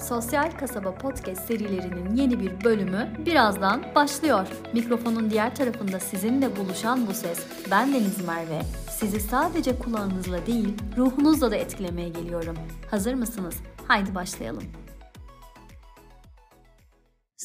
Sosyal Kasaba Podcast serilerinin yeni bir bölümü birazdan başlıyor. Mikrofonun diğer tarafında sizinle buluşan bu ses, ben Deniz Merve. Sizi sadece kulağınızla değil, ruhunuzla da etkilemeye geliyorum. Hazır mısınız? Haydi başlayalım.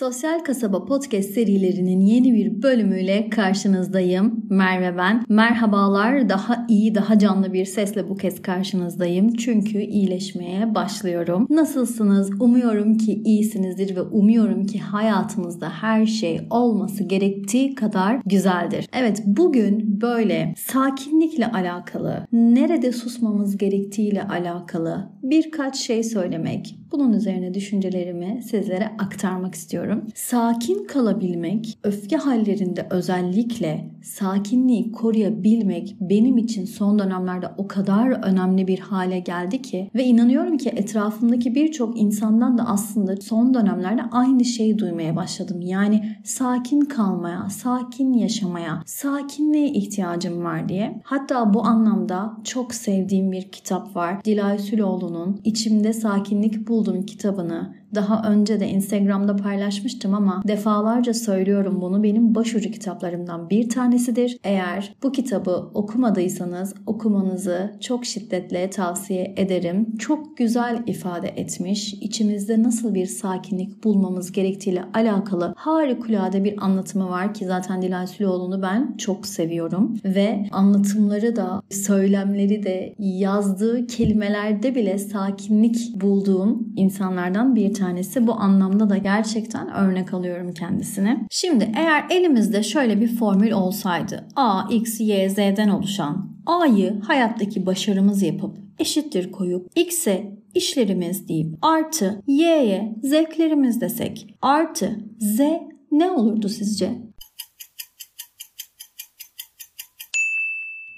Sosyal Kasaba Podcast serilerinin yeni bir bölümüyle karşınızdayım. Merve ben. Merhabalar. Daha iyi, daha canlı bir sesle bu kez karşınızdayım. Çünkü iyileşmeye başlıyorum. Nasılsınız? Umuyorum ki iyisinizdir ve umuyorum ki hayatınızda her şey olması gerektiği kadar güzeldir. Evet, bugün böyle sakinlikle alakalı, nerede susmamız gerektiğiyle alakalı birkaç şey söylemek, bunun üzerine düşüncelerimi sizlere aktarmak istiyorum. Sakin kalabilmek, öfke hallerinde özellikle sakinliği koruyabilmek benim için son dönemlerde o kadar önemli bir hale geldi ki ve inanıyorum ki etrafımdaki birçok insandan da aslında son dönemlerde aynı şeyi duymaya başladım. Yani sakin kalmaya, sakin yaşamaya, sakinliğe ihtiyacım var diye. Hatta bu anlamda çok sevdiğim bir kitap var. Dilay Süloğlu'nun İçimde Sakinlik Buldum kitabını daha önce de Instagram'da paylaşmıştım ama defalarca söylüyorum bunu benim başucu kitaplarımdan bir tanesidir. Eğer bu kitabı okumadıysanız okumanızı çok şiddetle tavsiye ederim. Çok güzel ifade etmiş. İçimizde nasıl bir sakinlik bulmamız gerektiğiyle alakalı harikulade bir anlatımı var ki zaten Dilay Süloğlu'nu ben çok seviyorum ve anlatımları da söylemleri de yazdığı kelimelerde bile sakinlik bulduğum insanlardan bir tanesi. Bu anlamda da gerçekten örnek alıyorum kendisini. Şimdi eğer elimizde şöyle bir formül olsaydı A, X, Y, Z'den oluşan A'yı hayattaki başarımız yapıp eşittir koyup X'e işlerimiz deyip artı Y'ye zevklerimiz desek artı Z ne olurdu sizce?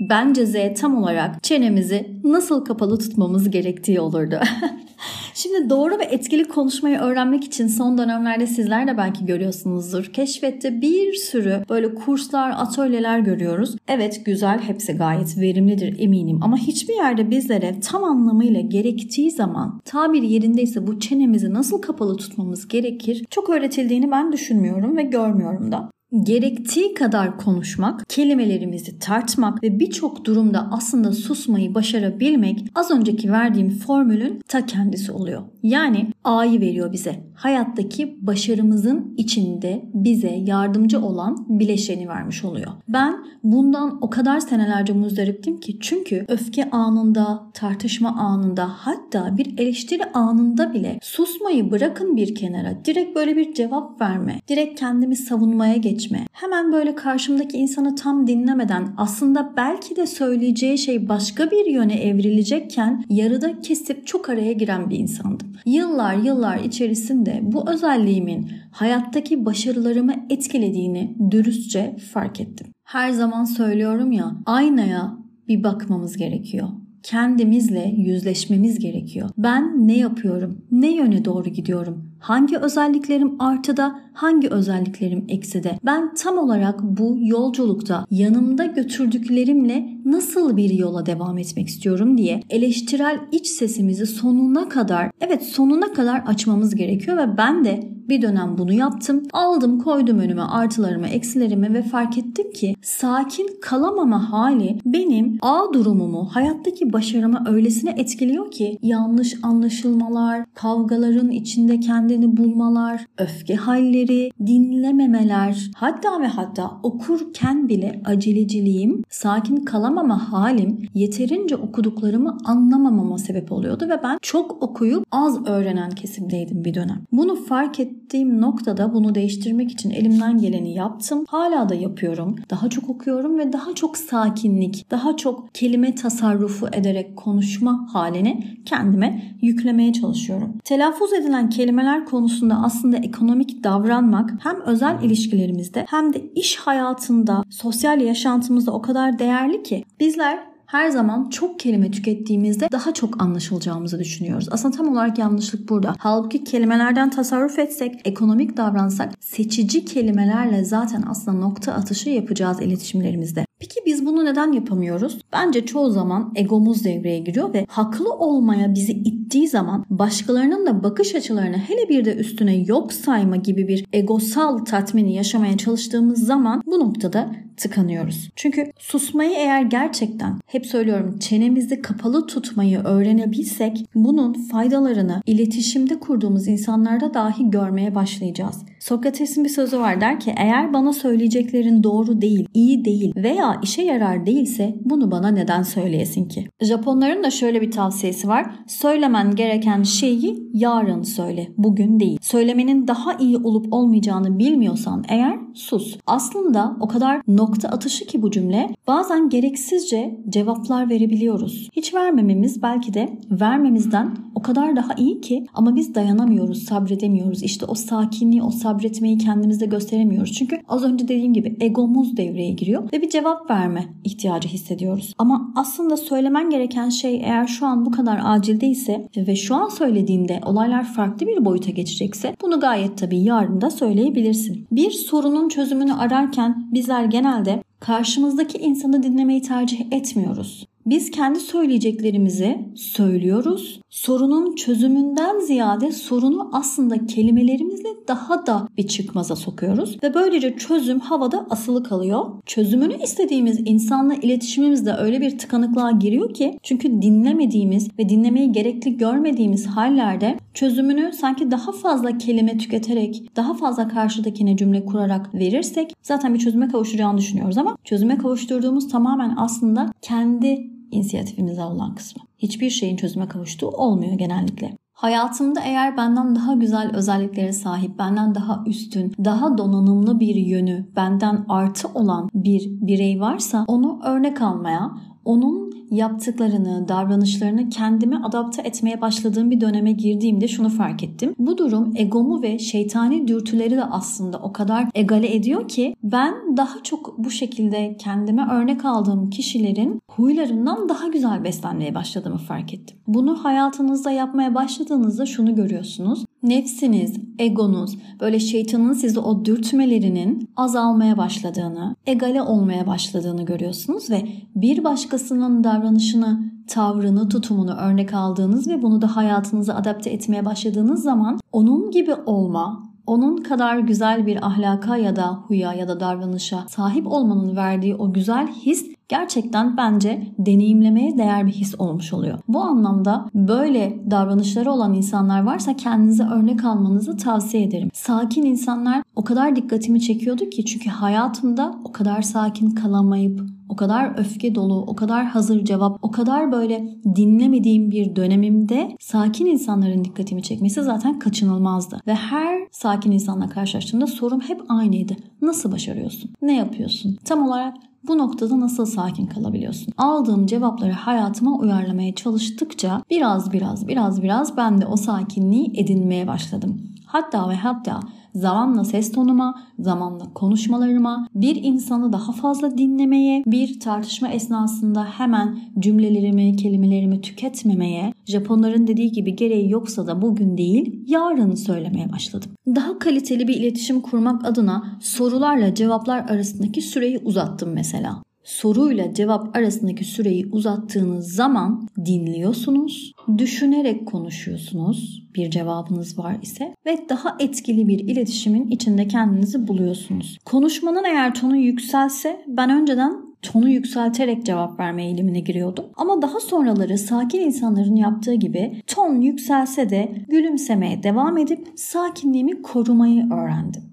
Bence Z tam olarak çenemizi nasıl kapalı tutmamız gerektiği olurdu. Şimdi doğru ve etkili konuşmayı öğrenmek için son dönemlerde sizler de belki görüyorsunuzdur. Keşfette bir sürü böyle kurslar, atölyeler görüyoruz. Evet güzel, hepsi gayet verimlidir eminim ama hiçbir yerde bizlere tam anlamıyla gerektiği zaman tabir yerindeyse bu çenemizi nasıl kapalı tutmamız gerekir çok öğretildiğini ben düşünmüyorum ve görmüyorum da gerektiği kadar konuşmak, kelimelerimizi tartmak ve birçok durumda aslında susmayı başarabilmek az önceki verdiğim formülün ta kendisi oluyor. Yani A'yı veriyor bize. Hayattaki başarımızın içinde bize yardımcı olan bileşeni vermiş oluyor. Ben bundan o kadar senelerce muzdariptim ki çünkü öfke anında, tartışma anında hatta bir eleştiri anında bile susmayı bırakın bir kenara. Direkt böyle bir cevap verme. Direkt kendimi savunmaya geçme. Hemen böyle karşımdaki insanı tam dinlemeden aslında belki de söyleyeceği şey başka bir yöne evrilecekken yarıda kesip çok araya giren bir insandım. Yıllar yıllar içerisinde bu özelliğimin hayattaki başarılarımı etkilediğini dürüstçe fark ettim. Her zaman söylüyorum ya aynaya bir bakmamız gerekiyor kendimizle yüzleşmemiz gerekiyor. Ben ne yapıyorum? Ne yöne doğru gidiyorum? Hangi özelliklerim artıda, hangi özelliklerim ekside? Ben tam olarak bu yolculukta yanımda götürdüklerimle nasıl bir yola devam etmek istiyorum diye eleştirel iç sesimizi sonuna kadar, evet sonuna kadar açmamız gerekiyor ve ben de bir dönem bunu yaptım. Aldım koydum önüme artılarımı eksilerimi ve fark ettim ki sakin kalamama hali benim A durumumu hayattaki başarımı öylesine etkiliyor ki yanlış anlaşılmalar, kavgaların içinde kendini bulmalar, öfke halleri, dinlememeler hatta ve hatta okurken bile aceleciliğim, sakin kalamama halim yeterince okuduklarımı anlamamama sebep oluyordu ve ben çok okuyup az öğrenen kesimdeydim bir dönem. Bunu fark ettiğim noktada bunu değiştirmek için elimden geleni yaptım. Hala da yapıyorum. Daha çok okuyorum ve daha çok sakinlik, daha çok kelime tasarrufu ederek konuşma halini kendime yüklemeye çalışıyorum. Telaffuz edilen kelimeler konusunda aslında ekonomik davranmak hem özel ilişkilerimizde hem de iş hayatında, sosyal yaşantımızda o kadar değerli ki bizler her zaman çok kelime tükettiğimizde daha çok anlaşılacağımızı düşünüyoruz. Aslında tam olarak yanlışlık burada. Halbuki kelimelerden tasarruf etsek, ekonomik davransak seçici kelimelerle zaten aslında nokta atışı yapacağız iletişimlerimizde. Peki biz bunu neden yapamıyoruz? Bence çoğu zaman egomuz devreye giriyor ve haklı olmaya bizi ittiği zaman başkalarının da bakış açılarını hele bir de üstüne yok sayma gibi bir egosal tatmini yaşamaya çalıştığımız zaman bu noktada tıkanıyoruz. Çünkü susmayı eğer gerçekten hep söylüyorum çenemizi kapalı tutmayı öğrenebilsek bunun faydalarını iletişimde kurduğumuz insanlarda dahi görmeye başlayacağız. Sokrates'in bir sözü var der ki eğer bana söyleyeceklerin doğru değil, iyi değil veya işe yarar değilse bunu bana neden söyleyesin ki? Japonların da şöyle bir tavsiyesi var. Söylemen gereken şeyi yarın söyle, bugün değil. Söylemenin daha iyi olup olmayacağını bilmiyorsan eğer sus. Aslında o kadar nokta atışı ki bu cümle bazen gereksizce cevaplar verebiliyoruz. Hiç vermememiz belki de vermemizden o kadar daha iyi ki ama biz dayanamıyoruz, sabredemiyoruz. İşte o sakinliği, o sabretmeyi kendimizde gösteremiyoruz. Çünkü az önce dediğim gibi egomuz devreye giriyor ve bir cevap verme ihtiyacı hissediyoruz. Ama aslında söylemen gereken şey eğer şu an bu kadar acil değilse ve şu an söylediğinde olaylar farklı bir boyuta geçecekse bunu gayet tabii yarın da söyleyebilirsin. Bir sorunun çözümünü ararken bizler genelde karşımızdaki insanı dinlemeyi tercih etmiyoruz. Biz kendi söyleyeceklerimizi söylüyoruz. Sorunun çözümünden ziyade sorunu aslında kelimelerimizle daha da bir çıkmaza sokuyoruz ve böylece çözüm havada asılı kalıyor. Çözümünü istediğimiz insanla iletişimimiz de öyle bir tıkanıklığa giriyor ki çünkü dinlemediğimiz ve dinlemeyi gerekli görmediğimiz hallerde çözümünü sanki daha fazla kelime tüketerek, daha fazla karşıdakine cümle kurarak verirsek zaten bir çözüme kavuşacağını düşünüyoruz ama çözüme kavuşturduğumuz tamamen aslında kendi inisiyatifimize olan kısmı. Hiçbir şeyin çözüme kavuştuğu olmuyor genellikle. Hayatımda eğer benden daha güzel özelliklere sahip, benden daha üstün, daha donanımlı bir yönü, benden artı olan bir birey varsa onu örnek almaya, onun yaptıklarını, davranışlarını kendime adapte etmeye başladığım bir döneme girdiğimde şunu fark ettim. Bu durum egomu ve şeytani dürtüleri de aslında o kadar egale ediyor ki ben daha çok bu şekilde kendime örnek aldığım kişilerin huylarından daha güzel beslenmeye başladığımı fark ettim. Bunu hayatınızda yapmaya başladığınızda şunu görüyorsunuz nefsiniz, egonuz, böyle şeytanın sizi o dürtmelerinin azalmaya başladığını, egale olmaya başladığını görüyorsunuz ve bir başkasının davranışını, tavrını, tutumunu örnek aldığınız ve bunu da hayatınıza adapte etmeye başladığınız zaman onun gibi olma, onun kadar güzel bir ahlaka ya da huya ya da davranışa sahip olmanın verdiği o güzel his gerçekten bence deneyimlemeye değer bir his olmuş oluyor. Bu anlamda böyle davranışları olan insanlar varsa kendinize örnek almanızı tavsiye ederim. Sakin insanlar o kadar dikkatimi çekiyordu ki çünkü hayatımda o kadar sakin kalamayıp o kadar öfke dolu, o kadar hazır cevap, o kadar böyle dinlemediğim bir dönemimde sakin insanların dikkatimi çekmesi zaten kaçınılmazdı. Ve her sakin insanla karşılaştığımda sorum hep aynıydı. Nasıl başarıyorsun? Ne yapıyorsun? Tam olarak bu noktada nasıl sakin kalabiliyorsun? Aldığım cevapları hayatıma uyarlamaya çalıştıkça biraz biraz biraz biraz ben de o sakinliği edinmeye başladım. Hatta ve hatta zamanla ses tonuma, zamanla konuşmalarıma, bir insanı daha fazla dinlemeye, bir tartışma esnasında hemen cümlelerimi, kelimelerimi tüketmemeye, Japonların dediği gibi gereği yoksa da bugün değil, yarın söylemeye başladım. Daha kaliteli bir iletişim kurmak adına sorularla cevaplar arasındaki süreyi uzattım mesela soruyla cevap arasındaki süreyi uzattığınız zaman dinliyorsunuz, düşünerek konuşuyorsunuz bir cevabınız var ise ve daha etkili bir iletişimin içinde kendinizi buluyorsunuz. Konuşmanın eğer tonu yükselse ben önceden tonu yükselterek cevap verme eğilimine giriyordum. Ama daha sonraları sakin insanların yaptığı gibi ton yükselse de gülümsemeye devam edip sakinliğimi korumayı öğrendim.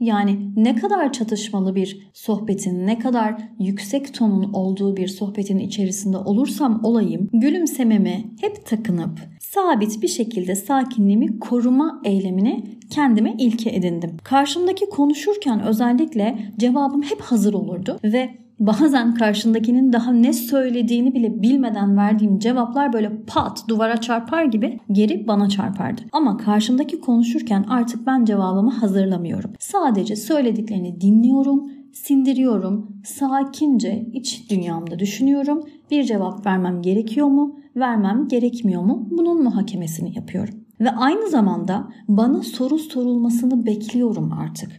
Yani ne kadar çatışmalı bir sohbetin, ne kadar yüksek tonun olduğu bir sohbetin içerisinde olursam olayım, gülümsememi hep takınıp sabit bir şekilde sakinliğimi koruma eylemini kendime ilke edindim. Karşımdaki konuşurken özellikle cevabım hep hazır olurdu ve bazen karşındakinin daha ne söylediğini bile bilmeden verdiğim cevaplar böyle pat duvara çarpar gibi geri bana çarpardı. Ama karşımdaki konuşurken artık ben cevabımı hazırlamıyorum. Sadece söylediklerini dinliyorum, sindiriyorum, sakince iç dünyamda düşünüyorum. Bir cevap vermem gerekiyor mu, vermem gerekmiyor mu? Bunun muhakemesini yapıyorum. Ve aynı zamanda bana soru sorulmasını bekliyorum artık.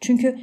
Çünkü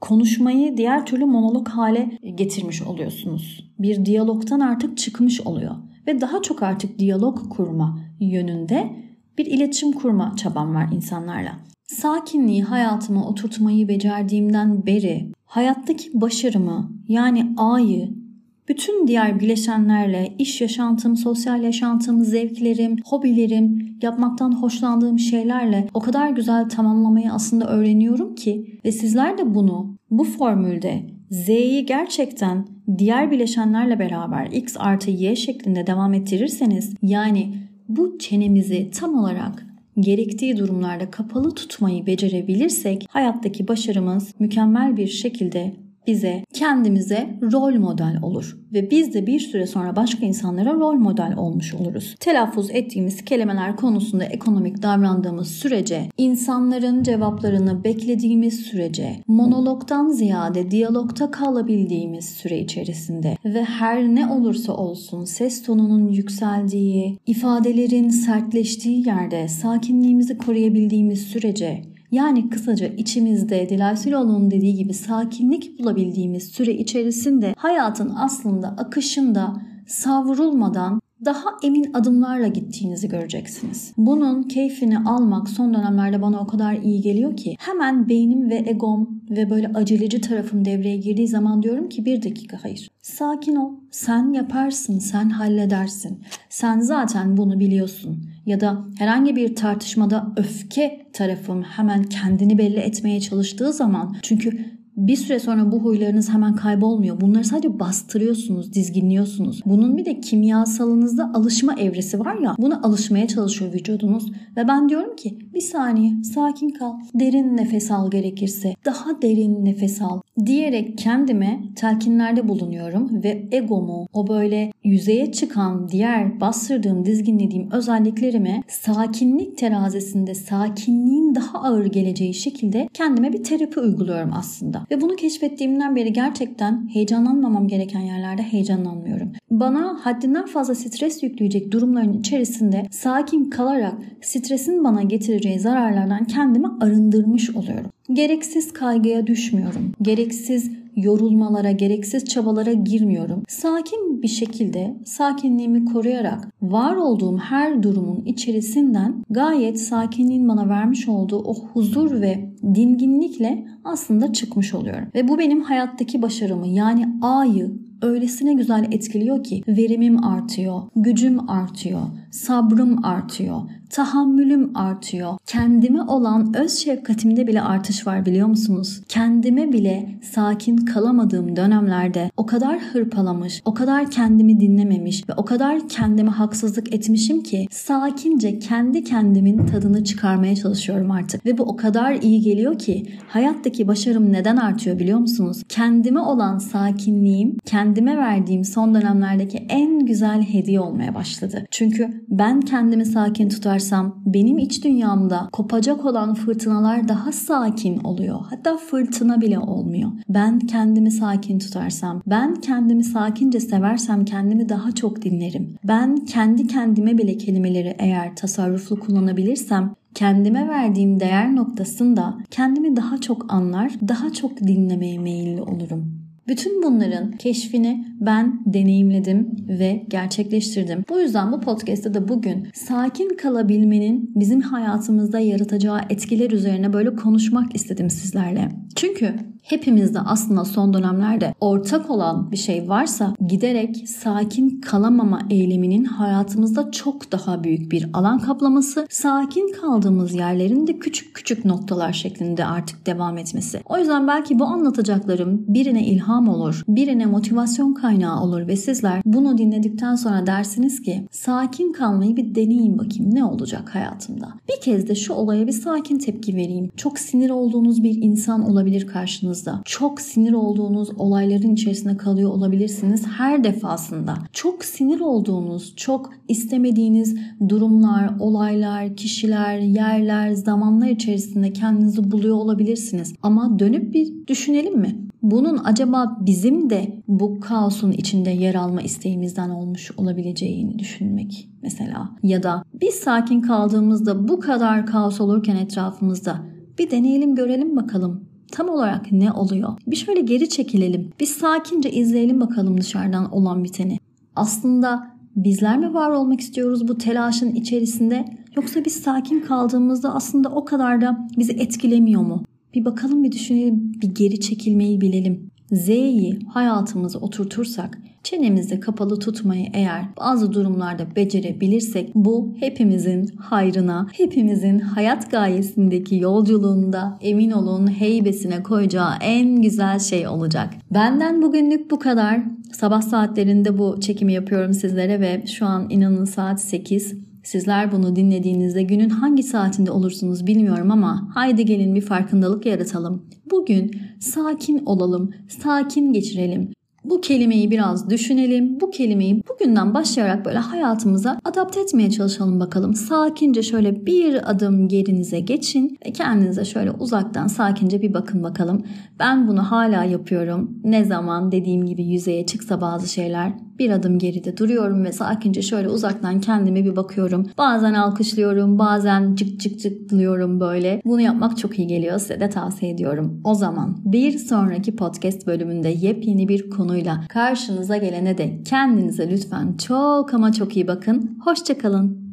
konuşmayı diğer türlü monolog hale getirmiş oluyorsunuz. Bir diyalogtan artık çıkmış oluyor ve daha çok artık diyalog kurma yönünde bir iletişim kurma çabam var insanlarla. Sakinliği hayatıma oturtmayı becerdiğimden beri hayattaki başarımı yani A'yı bütün diğer bileşenlerle iş yaşantım, sosyal yaşantım, zevklerim, hobilerim, yapmaktan hoşlandığım şeylerle o kadar güzel tamamlamayı aslında öğreniyorum ki ve sizler de bunu bu formülde Z'yi gerçekten diğer bileşenlerle beraber X artı Y şeklinde devam ettirirseniz yani bu çenemizi tam olarak gerektiği durumlarda kapalı tutmayı becerebilirsek hayattaki başarımız mükemmel bir şekilde bize, kendimize rol model olur ve biz de bir süre sonra başka insanlara rol model olmuş oluruz. Telaffuz ettiğimiz kelimeler konusunda ekonomik davrandığımız sürece, insanların cevaplarını beklediğimiz sürece, monologdan ziyade diyalogta kalabildiğimiz süre içerisinde ve her ne olursa olsun ses tonunun yükseldiği, ifadelerin sertleştiği yerde sakinliğimizi koruyabildiğimiz sürece yani kısaca içimizde Dilay Süloğlu'nun dediği gibi sakinlik bulabildiğimiz süre içerisinde hayatın aslında akışında savrulmadan daha emin adımlarla gittiğinizi göreceksiniz. Bunun keyfini almak son dönemlerde bana o kadar iyi geliyor ki hemen beynim ve egom ve böyle aceleci tarafım devreye girdiği zaman diyorum ki bir dakika hayır. Sakin ol. Sen yaparsın, sen halledersin. Sen zaten bunu biliyorsun. Ya da herhangi bir tartışmada öfke tarafım hemen kendini belli etmeye çalıştığı zaman çünkü bir süre sonra bu huylarınız hemen kaybolmuyor. Bunları sadece bastırıyorsunuz, dizginliyorsunuz. Bunun bir de kimyasalınızda alışma evresi var ya. Buna alışmaya çalışıyor vücudunuz. Ve ben diyorum ki bir saniye sakin kal. Derin nefes al gerekirse. Daha derin nefes al. Diyerek kendime telkinlerde bulunuyorum ve egomu o böyle yüzeye çıkan diğer bastırdığım, dizginlediğim özelliklerimi sakinlik terazisinde sakinliğin daha ağır geleceği şekilde kendime bir terapi uyguluyorum aslında. Ve bunu keşfettiğimden beri gerçekten heyecanlanmamam gereken yerlerde heyecanlanmıyorum. Bana haddinden fazla stres yükleyecek durumların içerisinde sakin kalarak stresin bana getireceği zararlardan kendimi arındırmış oluyorum. Gereksiz kaygıya düşmüyorum. Gereksiz yorulmalara, gereksiz çabalara girmiyorum. Sakin bir şekilde sakinliğimi koruyarak var olduğum her durumun içerisinden gayet sakinliğin bana vermiş olduğu o huzur ve dinginlikle aslında çıkmış oluyorum. Ve bu benim hayattaki başarımı yani A'yı öylesine güzel etkiliyor ki verimim artıyor, gücüm artıyor, sabrım artıyor, tahammülüm artıyor. Kendime olan öz şefkatimde bile artış var biliyor musunuz? Kendime bile sakin kalamadığım dönemlerde o kadar hırpalamış, o kadar kendimi dinlememiş ve o kadar kendime haksızlık etmişim ki sakince kendi kendimin tadını çıkarmaya çalışıyorum artık. Ve bu o kadar iyi geliyor ki hayattaki başarım neden artıyor biliyor musunuz? Kendime olan sakinliğim, kendime verdiğim son dönemlerdeki en güzel hediye olmaya başladı. Çünkü ben kendimi sakin tutarsam benim iç dünyamda kopacak olan fırtınalar daha sakin oluyor. Hatta fırtına bile olmuyor. Ben kendimi sakin tutarsam, ben kendimi sakince seversem kendimi daha çok dinlerim. Ben kendi kendime bile kelimeleri eğer tasarruflu kullanabilirsem kendime verdiğim değer noktasında kendimi daha çok anlar, daha çok dinlemeye meyilli olurum. Bütün bunların keşfini ben deneyimledim ve gerçekleştirdim. Bu yüzden bu podcast'te de bugün sakin kalabilmenin bizim hayatımızda yaratacağı etkiler üzerine böyle konuşmak istedim sizlerle. Çünkü hepimizde aslında son dönemlerde ortak olan bir şey varsa giderek sakin kalamama eyleminin hayatımızda çok daha büyük bir alan kaplaması, sakin kaldığımız yerlerin de küçük küçük noktalar şeklinde artık devam etmesi. O yüzden belki bu anlatacaklarım birine ilham olur, birine motivasyon kaynağı olur ve sizler bunu dinledikten sonra dersiniz ki sakin kalmayı bir deneyin bakayım ne olacak hayatımda. Bir kez de şu olaya bir sakin tepki vereyim. Çok sinir olduğunuz bir insan olabilir karşınızda hayatınızda çok sinir olduğunuz olayların içerisinde kalıyor olabilirsiniz her defasında. Çok sinir olduğunuz, çok istemediğiniz durumlar, olaylar, kişiler, yerler, zamanlar içerisinde kendinizi buluyor olabilirsiniz. Ama dönüp bir düşünelim mi? Bunun acaba bizim de bu kaosun içinde yer alma isteğimizden olmuş olabileceğini düşünmek mesela. Ya da biz sakin kaldığımızda bu kadar kaos olurken etrafımızda bir deneyelim görelim bakalım Tam olarak ne oluyor? Bir şöyle geri çekilelim. Bir sakince izleyelim bakalım dışarıdan olan biteni. Aslında bizler mi var olmak istiyoruz bu telaşın içerisinde yoksa biz sakin kaldığımızda aslında o kadar da bizi etkilemiyor mu? Bir bakalım bir düşünelim, bir geri çekilmeyi bilelim. Z'yi hayatımıza oturtursak, çenemizi kapalı tutmayı eğer bazı durumlarda becerebilirsek bu hepimizin hayrına, hepimizin hayat gayesindeki yolculuğunda emin olun heybesine koyacağı en güzel şey olacak. Benden bugünlük bu kadar. Sabah saatlerinde bu çekimi yapıyorum sizlere ve şu an inanın saat 8. Sizler bunu dinlediğinizde günün hangi saatinde olursunuz bilmiyorum ama haydi gelin bir farkındalık yaratalım. Bugün sakin olalım, sakin geçirelim. Bu kelimeyi biraz düşünelim. Bu kelimeyi bugünden başlayarak böyle hayatımıza adapte etmeye çalışalım bakalım. Sakince şöyle bir adım gerinize geçin ve kendinize şöyle uzaktan sakince bir bakın bakalım. Ben bunu hala yapıyorum. Ne zaman dediğim gibi yüzeye çıksa bazı şeyler bir adım geride duruyorum ve sakince şöyle uzaktan kendime bir bakıyorum. Bazen alkışlıyorum, bazen cık cık cıklıyorum böyle. Bunu yapmak çok iyi geliyor. Size de tavsiye ediyorum. O zaman bir sonraki podcast bölümünde yepyeni bir konuyla karşınıza gelene de kendinize lütfen çok ama çok iyi bakın. Hoşçakalın.